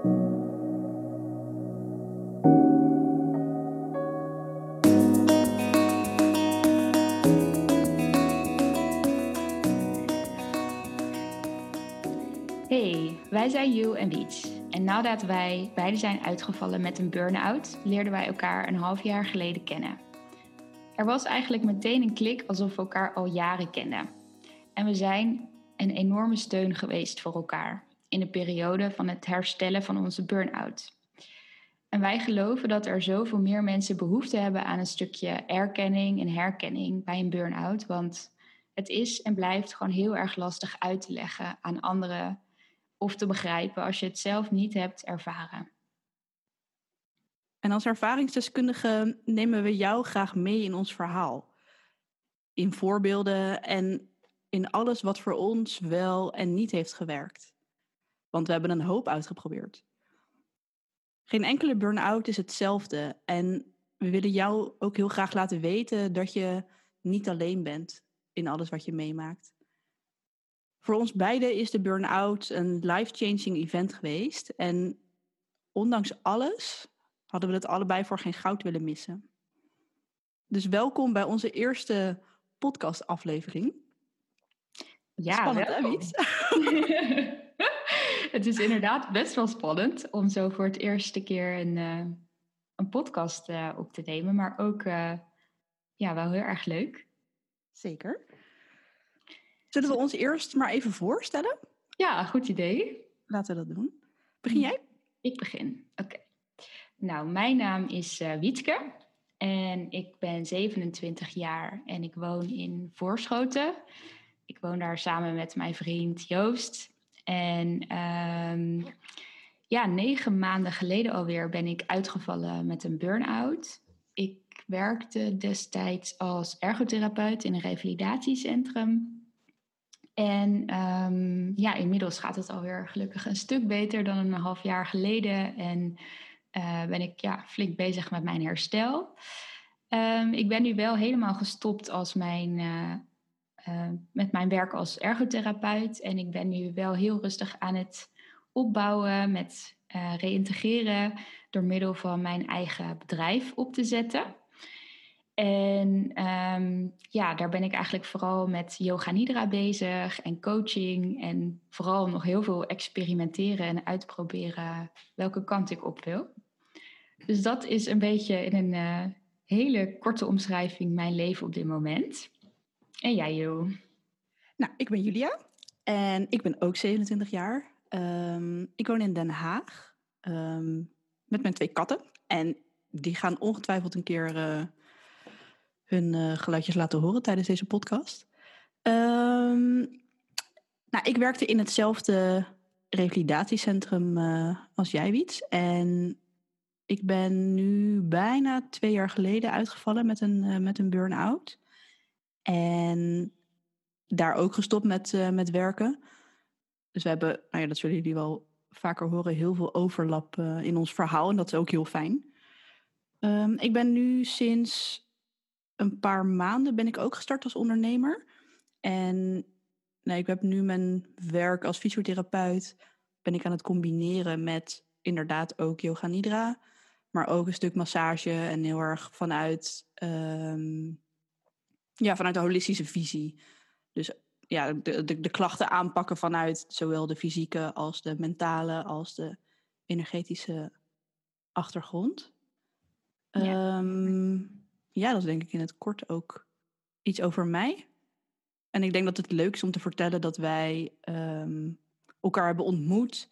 Hey, wij zijn You en Wiets. En nadat wij beide zijn uitgevallen met een burn-out, leerden wij elkaar een half jaar geleden kennen. Er was eigenlijk meteen een klik alsof we elkaar al jaren kenden. En we zijn een enorme steun geweest voor elkaar in de periode van het herstellen van onze burn-out. En wij geloven dat er zoveel meer mensen behoefte hebben aan een stukje erkenning en herkenning bij een burn-out. Want het is en blijft gewoon heel erg lastig uit te leggen aan anderen of te begrijpen als je het zelf niet hebt ervaren. En als ervaringsdeskundige nemen we jou graag mee in ons verhaal. In voorbeelden en in alles wat voor ons wel en niet heeft gewerkt. Want we hebben een hoop uitgeprobeerd. Geen enkele burn-out is hetzelfde. En we willen jou ook heel graag laten weten dat je niet alleen bent in alles wat je meemaakt. Voor ons beiden is de burn-out een life-changing event geweest. En ondanks alles hadden we het allebei voor geen goud willen missen. Dus welkom bij onze eerste podcastaflevering. Ja, Spannend, hè? het is inderdaad best wel spannend om zo voor het eerste keer een, eh, een podcast eh, op te nemen. Maar ook eh, ja, wel heel erg leuk. Zeker. Zullen we ons eerst maar even voorstellen? Ja, goed idee. Laten we dat doen. Begin jij? Ik begin. Oké. Nou, mijn naam is Wietke en ik ben 27 jaar en ik woon in Voorschoten. Ik woon daar samen met mijn vriend Joost. En ehm, ja, negen maanden geleden alweer ben ik uitgevallen met een burn-out. Ik werkte destijds als ergotherapeut in een revalidatiecentrum. En ehm, ja, inmiddels gaat het alweer gelukkig een stuk beter dan een half jaar geleden. En eh, ben ik ja, flink bezig met mijn herstel. Ehm, ik ben nu wel helemaal gestopt als mijn, eh, eh, met mijn werk als ergotherapeut. En ik ben nu wel heel rustig aan het opbouwen met eh reïntegreren door middel van mijn eigen bedrijf op te zetten. En ehm, ja, daar ben ik eigenlijk vooral met yoga nidra bezig en coaching. En vooral nog heel veel experimenteren en uitproberen welke kant ik op wil. Dus dat is een beetje in een eh, hele korte omschrijving mijn leven op dit moment. En jij, Jo? Nou, ik ben Julia en ik ben ook 27 jaar. Ehm, ik woon in Den Haag ehm, met mijn twee katten. En die gaan ongetwijfeld een keer eh, hun eh, geluidjes laten horen tijdens deze podcast. Ehm, nou, ik werkte in hetzelfde revalidatiecentrum eh, als jij, Wiets. En ik ben nu bijna twee jaar geleden uitgevallen met een, met een burn-out. En daar ook gestopt met, eh, met werken. Dus we hebben, nou ja, dat zullen jullie wel vaker horen, heel veel overlap eh, in ons verhaal. En dat is ook heel fijn. Ehm, ik ben nu sinds een paar maanden ben ik ook gestart als ondernemer. En nou, ik heb nu mijn werk als fysiotherapeut ben ik aan het combineren met inderdaad ook yoga nidra, maar ook een stuk massage en heel erg vanuit ehm, ja, vanuit de holistische visie. Dus ja, de, de, de klachten aanpakken vanuit zowel de fysieke als de mentale als de energetische achtergrond. Ja. Ehm, ja, dat is denk ik in het kort ook iets over mij. En ik denk dat het leuk is om te vertellen dat wij ehm, elkaar hebben ontmoet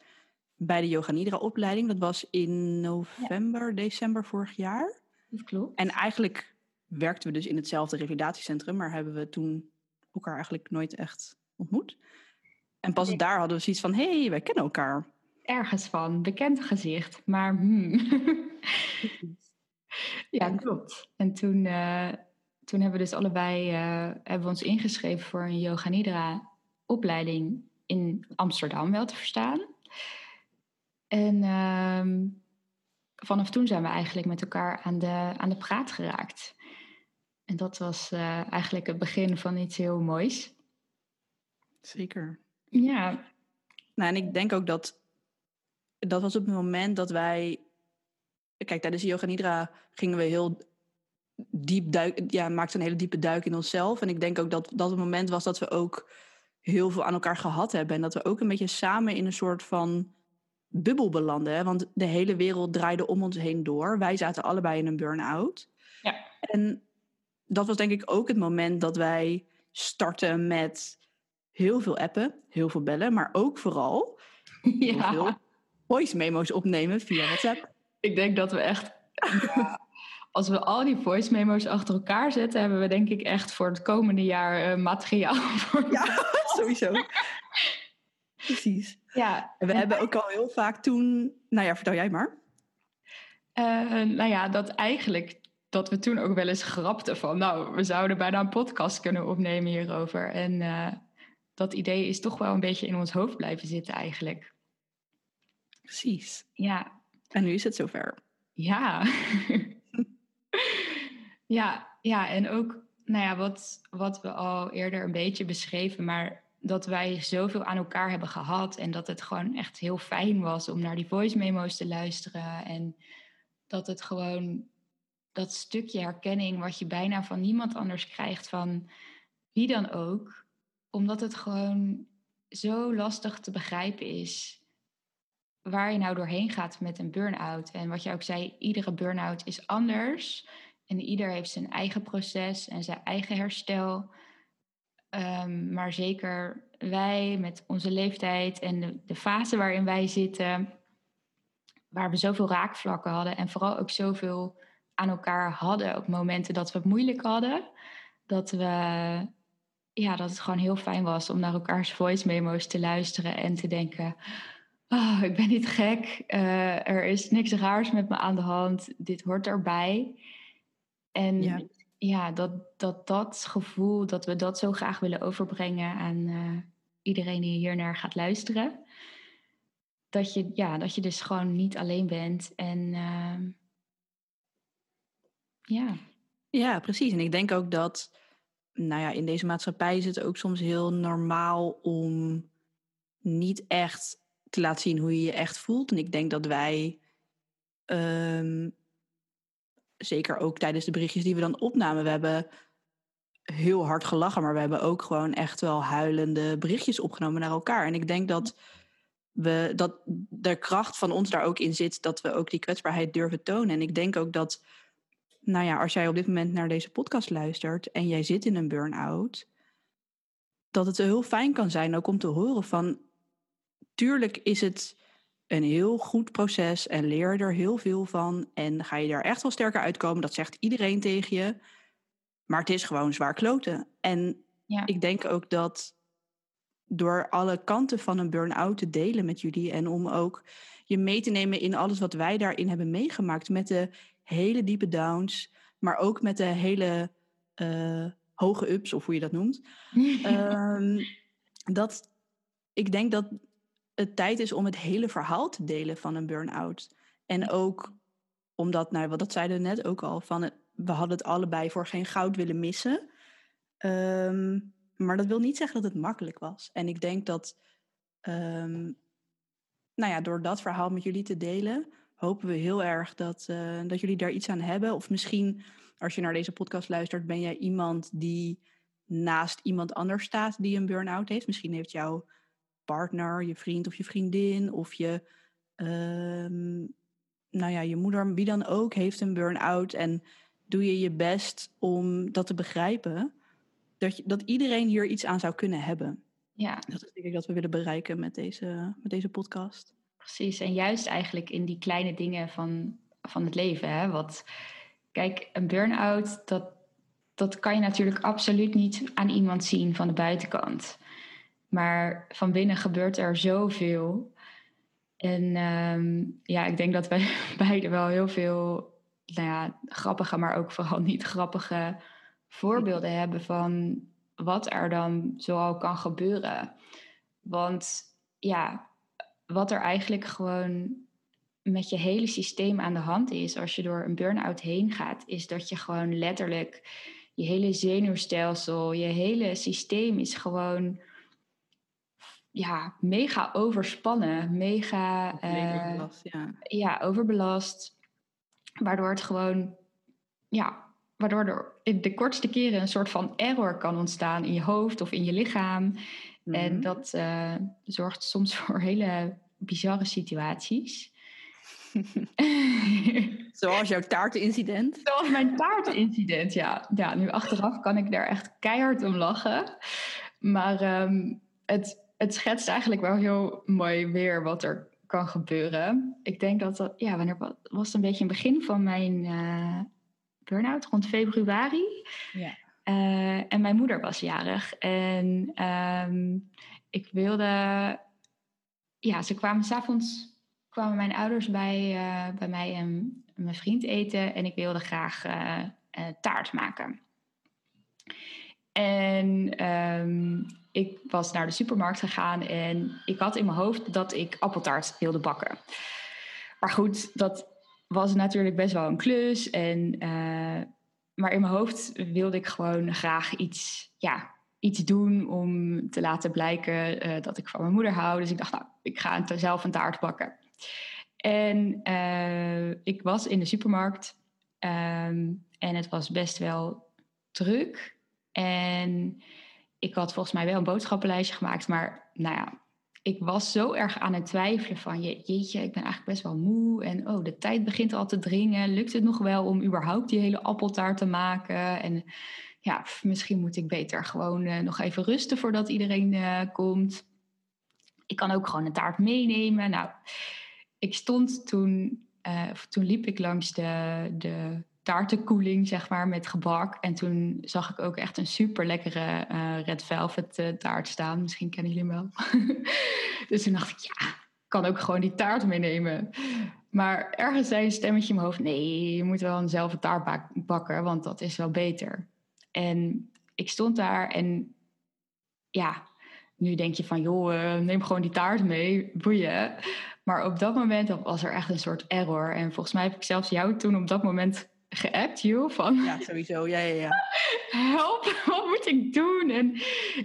bij de Yoga Nidra opleiding. Dat was in november, december vorig jaar. Dat klopt. En eigenlijk werkten we dus in hetzelfde revalidatiecentrum, maar hebben we toen elkaar eigenlijk nooit echt ontmoet. En pas Nee. daar hadden we zoiets van, hé, hey, wij kennen elkaar. Ergens van, bekend gezicht, maar hmm. ja, klopt. En toen, eh, toen hebben we dus allebei eh, hebben we ons ingeschreven voor een Yoga Nidra opleiding in Amsterdam wel te verstaan. En ehm, vanaf toen zijn we eigenlijk met elkaar aan de, aan de praat geraakt. En dat was eh, eigenlijk het begin van iets heel moois. Zeker. Ja, Nou, en ik denk ook dat dat was op het moment dat wij... Kijk, tijdens Yoga Nidra gingen we heel diep duik... Ja, maakten een hele diepe duik in onszelf. En ik denk ook dat dat het moment was dat we ook heel veel aan elkaar gehad hebben. En dat we ook een beetje samen in een soort van bubbel belanden. Hè? Want de hele wereld draaide om ons heen door. Wij zaten allebei in een burn-out. Ja. En dat was denk ik ook het moment dat wij starten met heel veel appen, heel veel bellen, maar ook vooral heel Ja, veel voice memo's opnemen via WhatsApp. ik denk dat we echt... ja, als we al die voice memo's achter elkaar zetten, hebben we denk ik echt voor het komende jaar eh, materiaal voor. Ja, sowieso. Precies. ja. En we hebben ook al heel vaak toen... Nou ja, vertel jij maar. Eh, nou ja, dat eigenlijk dat we toen ook wel eens grapten van, nou, we zouden bijna een podcast kunnen opnemen hierover. En eh, dat idee is toch wel een beetje in ons hoofd blijven zitten eigenlijk. Precies. Ja, En nu is het zover. ja. ja, ja, en ook, nou ja, wat, wat we al eerder een beetje beschreven, maar dat wij zoveel aan elkaar hebben gehad en dat het gewoon echt heel fijn was om naar die voice memo's te luisteren en dat het gewoon dat stukje herkenning wat je bijna van niemand anders krijgt van wie dan ook, omdat het gewoon zo lastig te begrijpen is waar je nou doorheen gaat met een burn-out. En wat je ook zei, iedere burn-out is anders. En ieder heeft zijn eigen proces en zijn eigen herstel. Ehm, maar zeker wij met onze leeftijd en de, de fase waarin wij zitten, waar we zoveel raakvlakken hadden en vooral ook zoveel aan elkaar hadden op momenten dat we het moeilijk hadden, dat we ja, dat het gewoon heel fijn was om naar elkaars voice memo's te luisteren en te denken: oh, ik ben niet gek, eh, er is niks raars met me aan de hand, dit hoort erbij. En Ja. ja, dat, dat dat gevoel, dat we dat zo graag willen overbrengen aan eh, iedereen die hier naar gaat luisteren. Dat je, ja, dat je dus gewoon niet alleen bent. En ehm, ja, Ja, precies. En ik denk ook dat, nou ja, in deze maatschappij is het ook soms heel normaal om niet echt te laten zien hoe je je echt voelt. En ik denk dat wij, ehm, zeker ook tijdens de berichtjes die we dan opnamen, we hebben heel hard gelachen, maar we hebben ook gewoon echt wel huilende berichtjes opgenomen naar elkaar. En ik denk dat we dat de kracht van ons daar ook in zit dat we ook die kwetsbaarheid durven tonen. En ik denk ook dat nou ja, als jij op dit moment naar deze podcast luistert en jij zit in een burn-out, dat het heel fijn kan zijn ook om te horen van, tuurlijk is het een heel goed proces en leer je er heel veel van en ga je daar echt wel sterker uitkomen. Dat zegt iedereen tegen je, maar het is gewoon zwaar kloten. En ja. ik denk ook dat door alle kanten van een burn-out te delen met jullie en om ook je mee te nemen in alles wat wij daarin hebben meegemaakt met de hele diepe downs, maar ook met de hele eh, hoge ups of hoe je dat noemt. Ehm, dat ik denk dat het tijd is om het hele verhaal te delen van een burn-out. En ook omdat, nou, wat dat zeiden we net ook al, van we hadden het allebei voor geen goud willen missen. Ehm, maar dat wil niet zeggen dat het makkelijk was. En ik denk dat, ehm, nou ja, door dat verhaal met jullie te delen, hopen we heel erg dat, eh, dat jullie daar iets aan hebben. Of misschien, als je naar deze podcast luistert, ben jij iemand die naast iemand anders staat die een burn-out heeft. Misschien heeft jouw partner, je vriend of je vriendin of je, ehm, nou ja, je moeder, wie dan ook, heeft een burn-out. En doe je je best om dat te begrijpen. Dat, je, dat iedereen hier iets aan zou kunnen hebben. ja, Dat is denk ik dat we willen bereiken met deze, met deze podcast. Precies. En juist eigenlijk in die kleine dingen van, van het leven. Hè? Wat, kijk, een burn-out, dat, dat kan je natuurlijk absoluut niet aan iemand zien van de buitenkant. Maar van binnen gebeurt er zoveel. En ehm, ja, ik denk dat wij beide wel heel veel nou ja, grappige, maar ook vooral niet grappige voorbeelden hebben van wat er dan zoal kan gebeuren. Want ja, wat er eigenlijk gewoon met je hele systeem aan de hand is als je door een burn-out heen gaat, is dat je gewoon letterlijk je hele zenuwstelsel, je hele systeem is gewoon ja, mega overspannen, mega overbelast, ja. ja, overbelast. Waardoor het gewoon, ja, waardoor er in de kortste keren een soort van error kan ontstaan in je hoofd of in je lichaam. En Mhm. dat eh, zorgt soms voor hele bizarre situaties. Zoals jouw taartenincident. Zoals mijn taartenincident, ja. Ja, nu achteraf kan ik daar echt keihard om lachen. Maar ehm, het, het schetst eigenlijk wel heel mooi weer wat er kan gebeuren. Ik denk dat dat, ja, wanneer wa- was het een beetje een begin van mijn eh burn-out, rond februari. Ja. Eh, en mijn moeder was jarig. En ehm, ik wilde, ja, ze kwamen s'avonds, kwamen mijn ouders bij, eh, bij mij en mijn vriend eten. En ik wilde graag eh, taart maken. En ehm, ik was naar de supermarkt gegaan en ik had in mijn hoofd dat ik appeltaart wilde bakken. Maar goed, dat was natuurlijk best wel een klus. En, maar in mijn hoofd wilde ik gewoon graag iets, ja, iets doen om te laten blijken eh, dat ik van mijn moeder hou. Dus ik dacht, nou, ik ga zelf een taart bakken. En eh, ik was in de supermarkt ehm, en het was best wel druk. En ik had volgens mij wel een boodschappenlijstje gemaakt, maar nou ja, ik was zo erg aan het twijfelen van, je, jeetje, ik ben eigenlijk best wel moe en oh, de tijd begint al te dringen. Lukt het nog wel om überhaupt die hele appeltaart te maken? En ja, misschien moet ik beter gewoon eh, nog even rusten voordat iedereen eh, komt. Ik kan ook gewoon een taart meenemen. Nou, ik stond toen, of toen liep ik langs de, de taartenkoeling, zeg maar, met gebak. En toen zag ik ook echt een super lekkere eh, red velvet eh, taart staan. Misschien kennen jullie hem wel. dus toen dacht ik, ja, kan ook gewoon die taart meenemen. Maar ergens zei een stemmetje in mijn hoofd: nee, je moet wel een zelf een taart bak- bakken, want dat is wel beter. En ik stond daar en ja, nu denk je van joh, eh, neem gewoon die taart mee, boeien. Maar op dat moment was er echt een soort error. En volgens mij heb ik zelfs jou toen op dat moment geappt, joh, van Ja, sowieso. Ja, ja, ja. help, wat moet ik doen? En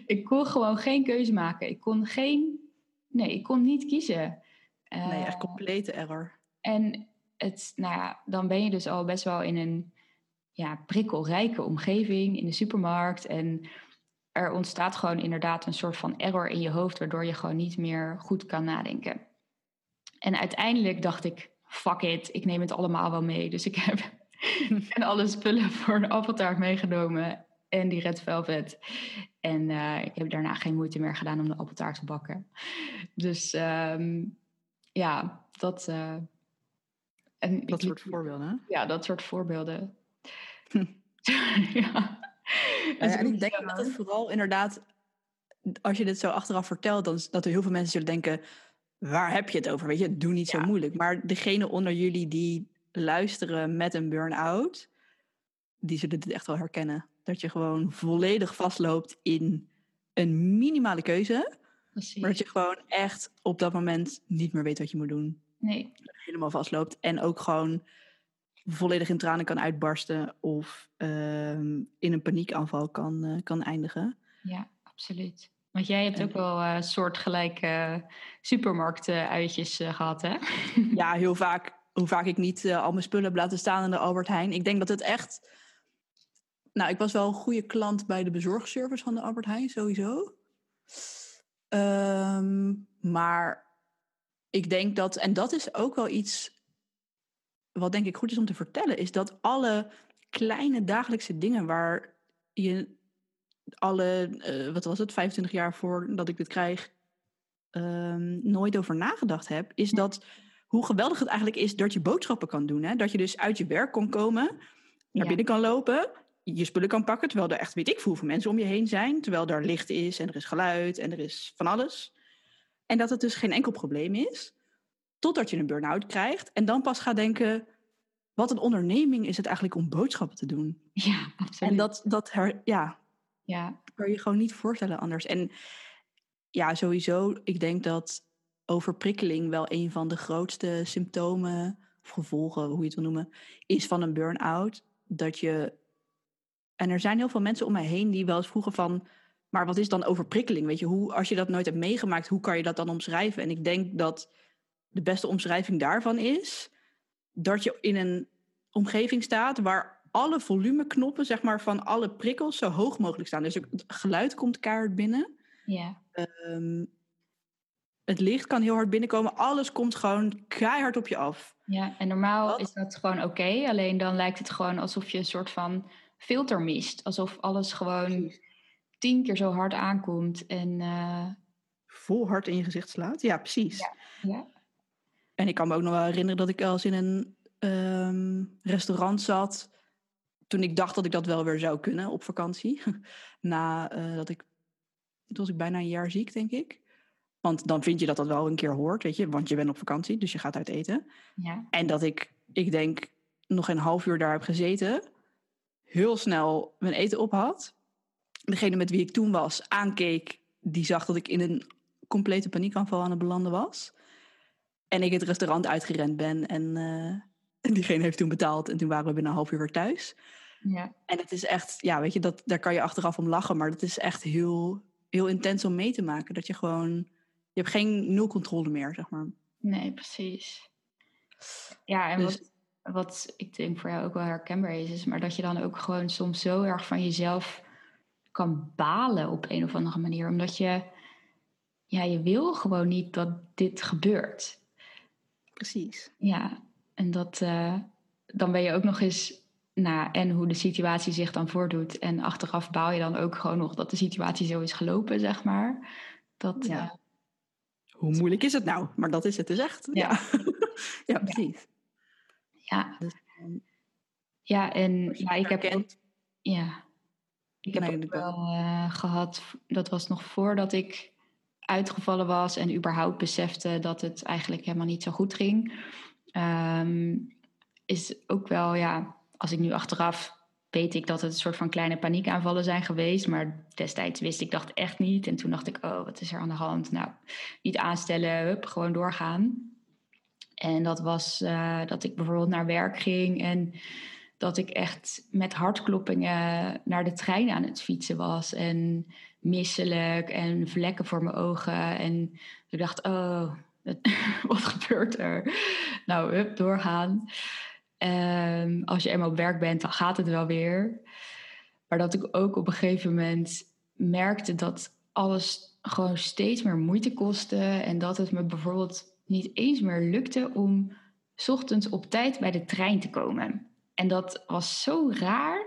ik kon gewoon geen keuze maken. Ik kon geen, nee, ik kon niet kiezen. Nee, echt complete error. en het, nou ja, dan ben je dus al best wel in een ja, prikkelrijke omgeving in de supermarkt. En er ontstaat gewoon inderdaad een soort van error in je hoofd, waardoor je gewoon niet meer goed kan nadenken. En uiteindelijk dacht ik, fuck it, ik neem het allemaal wel mee. Dus ik heb en alle spullen voor de appeltaart meegenomen en die red velvet. En eh, ik heb daarna geen moeite meer gedaan om de appeltaart te bakken. Dus ehm, ja, dat. eh, en Dat soort voorbeelden. hè? Ja, dat soort voorbeelden. Hm. ja. Ja, en toen, ik denk eh, dat het vooral inderdaad, als je dit zo achteraf vertelt, dan dat er heel veel mensen zullen denken, waar heb je het over? Weet je, doe niet zo moeilijk. Maar degene onder jullie die luisteren met een burn-out, die zullen dit echt wel herkennen. Dat je gewoon volledig vastloopt in een minimale keuze, precies. maar dat je gewoon echt op dat moment niet meer weet wat je moet doen. Nee, Helemaal vastloopt en ook gewoon volledig in tranen kan uitbarsten of ehm, in een paniekaanval kan, eh, kan eindigen. ja, absoluut. Want jij hebt ook wel eh soortgelijke supermarktuitjes eh gehad, hè? ja, heel vaak, hoe vaak ik niet eh, al mijn spullen heb laten staan in de Albert Heijn. Ik denk dat het echt. Nou, ik was wel een goede klant bij de bezorgservice van de Albert Heijn, sowieso. Ehm, maar ik denk dat, en dat is ook wel iets wat denk ik goed is om te vertellen, is dat alle kleine dagelijkse dingen waar je alle, eh, wat was het, 25 jaar voordat ik dit krijg, ehm, nooit over nagedacht heb, is dat hoe geweldig het eigenlijk is dat je boodschappen kan doen. Hè? Dat je dus uit je werk kon komen, naar Ja. binnen kan lopen, je spullen kan pakken, terwijl er echt weet ik veel hoeveel mensen om je heen zijn, terwijl er licht is en er is geluid en er is van alles. En dat het dus geen enkel probleem is, totdat je een burn-out krijgt en dan pas gaat denken, wat een onderneming is het eigenlijk om boodschappen te doen. Ja, absoluut. En dat, dat her, ja, Ja, kan je gewoon niet voorstellen anders. En ja, sowieso, ik denk dat overprikkeling wel een van de grootste symptomen of gevolgen, hoe je het wil noemen, is van een burn-out. Dat je. En er zijn heel veel mensen om mij heen die wel eens vroegen van. Maar wat is dan overprikkeling? Weet je, hoe, als je dat nooit hebt meegemaakt, hoe kan je dat dan omschrijven? En ik denk dat de beste omschrijving daarvan is dat je in een omgeving staat waar alle volumeknoppen, zeg maar, van alle prikkels zo hoog mogelijk staan. Dus het geluid komt keihard binnen. Ja. Ehm, het licht kan heel hard binnenkomen. Alles komt gewoon keihard op je af. Ja, en normaal Dat- is dat gewoon oké. alleen dan lijkt het gewoon alsof je een soort van filter mist. Alsof alles gewoon tien keer zo hard aankomt. En eh, Vol hard in je gezicht slaat. Ja, precies. ja, En ik kan me ook nog wel herinneren dat ik eens in een ehm, restaurant zat. Toen ik dacht dat ik dat wel weer zou kunnen op vakantie. Na eh, dat ik. Toen was ik bijna een jaar ziek, denk ik. Want dan vind je dat dat wel een keer hoort, weet je. Want je bent op vakantie, dus je gaat uit eten. ja, En dat ik, ik denk, nog een half uur daar heb gezeten. Heel snel mijn eten op had. Degene met wie ik toen was aankeek. Die zag dat ik in een complete paniekaanval aan het belanden was. En ik het restaurant uitgerend ben. En, eh, en diegene heeft toen betaald. En toen waren we binnen een half uur weer thuis. ja. En het is echt, ja, weet je, dat, daar kan je achteraf om lachen. Maar dat is echt heel, heel intens om mee te maken. Dat je gewoon, je hebt geen nul controle meer, zeg maar. Nee, precies. Ja, en Dus- wat, wat ik denk voor jou ook wel herkenbaar is, is maar dat je dan ook gewoon soms zo erg van jezelf kan balen op een of andere manier. Omdat je, ja, je wil gewoon niet dat dit gebeurt. Precies. Ja, en dat, eh, dan ben je ook nog eens, nou, en hoe de situatie zich dan voordoet. En achteraf baal je dan ook gewoon nog dat de situatie zo is gelopen, zeg maar. Dat, Ja. Hoe moeilijk is het nou? Maar dat is het dus echt. Ja. Ja, precies. ja. Dus, ehm, ja, en ja, ik heb ook Ja. Ik heb ook wel eh, gehad, dat was nog voordat ik uitgevallen was en überhaupt besefte dat het eigenlijk helemaal niet zo goed ging. Ehm, is ook wel, ja, als ik nu achteraf weet ik dat het een soort van kleine paniekaanvallen zijn geweest, maar destijds wist ik dat echt niet. En toen dacht ik, oh, wat is er aan de hand? Nou, niet aanstellen, hup, gewoon doorgaan. En dat was eh, dat ik bijvoorbeeld naar werk ging en dat ik echt met hartkloppingen naar de trein aan het fietsen was. En misselijk en vlekken voor mijn ogen. En ik dacht, oh, wat gebeurt er? Nou, hup, doorgaan. Ehm, als je eenmaal op werk bent, dan gaat het wel weer. Maar dat ik ook op een gegeven moment merkte dat alles gewoon steeds meer moeite kostte. En dat het me bijvoorbeeld niet eens meer lukte om ochtends op tijd bij de trein te komen. En dat was zo raar.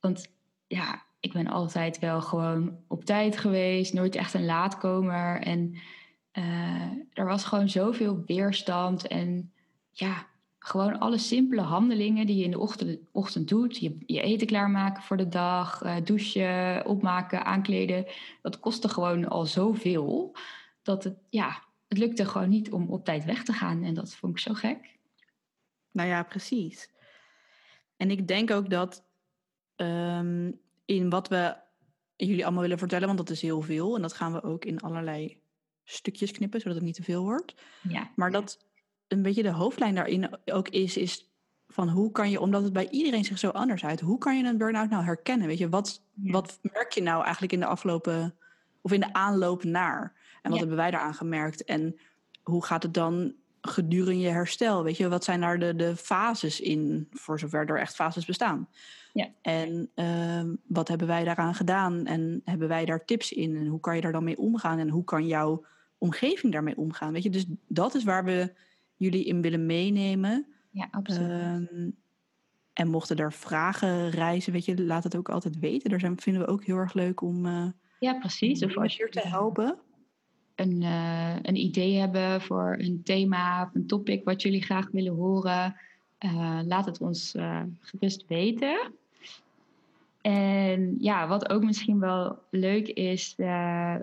Want ja, ik ben altijd wel gewoon op tijd geweest. Nooit echt een laatkomer. En eh, er was gewoon zoveel weerstand. En ja, gewoon alle simpele handelingen die je in de ochtend, ochtend doet. Je, je eten klaarmaken voor de dag. eh, douchen, opmaken, aankleden. Dat kostte gewoon al zoveel. Dat het, ja, het lukte gewoon niet om op tijd weg te gaan. En dat vond ik zo gek. Nou ja, precies. En ik denk ook dat ehm, in wat we jullie allemaal willen vertellen, want dat is heel veel. En dat gaan we ook in allerlei stukjes knippen, zodat het niet te veel wordt. Ja, Maar dat een beetje de hoofdlijn daarin ook is, is van hoe kan je, omdat het bij iedereen zich zo anders uit, hoe kan je een burn-out nou herkennen? Weet je, wat, Ja. wat merk je nou eigenlijk in de afgelopen, of in de aanloop naar? En wat Ja. hebben wij daaraan gemerkt? En hoe gaat het dan gedurende je herstel? Weet je, wat zijn daar de, de fases in, voor zover er echt fases bestaan? Ja. En ehm, wat hebben wij daaraan gedaan? En hebben wij daar tips in? En hoe kan je daar dan mee omgaan? En hoe kan jouw omgeving daarmee omgaan? Weet je, dus dat is waar we jullie in willen meenemen. ja absoluut. Ehm, en mochten er vragen reizen, weet je, laat het ook altijd weten. Daar zijn, vinden we ook heel erg leuk om eh ja, precies. Of als hier te je helpen. een, eh, een idee hebben voor een thema of een topic wat jullie graag willen horen, eh, laat het ons gerust weten. En ja, wat ook misschien wel leuk is, eh,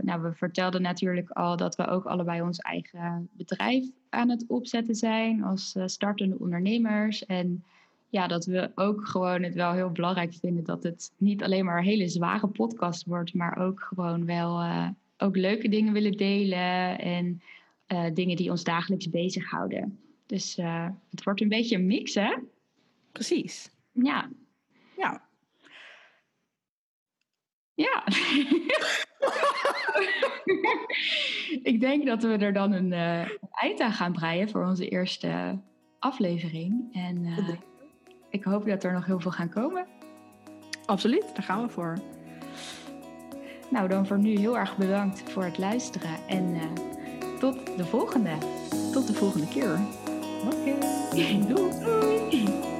nou, we vertelden natuurlijk al dat we ook allebei ons eigen bedrijf aan het opzetten zijn als eh, startende ondernemers. En ja, dat we ook gewoon het wel heel belangrijk vinden dat het niet alleen maar een hele zware podcast wordt, maar ook gewoon wel eh, ook leuke dingen willen delen en dingen die ons dagelijks bezighouden. Dus het wordt een beetje een mix, hè? Precies. Ja. Ik denk dat we er dan een, uh, eind aan gaan breien voor onze eerste aflevering. En uh, ik hoop dat er nog heel veel gaan komen. Absoluut, daar gaan we voor. Nou, dan voor nu heel erg bedankt voor het luisteren. En uh, tot de volgende. Tot de volgende keer. Oké. Okay. Doei. Doei.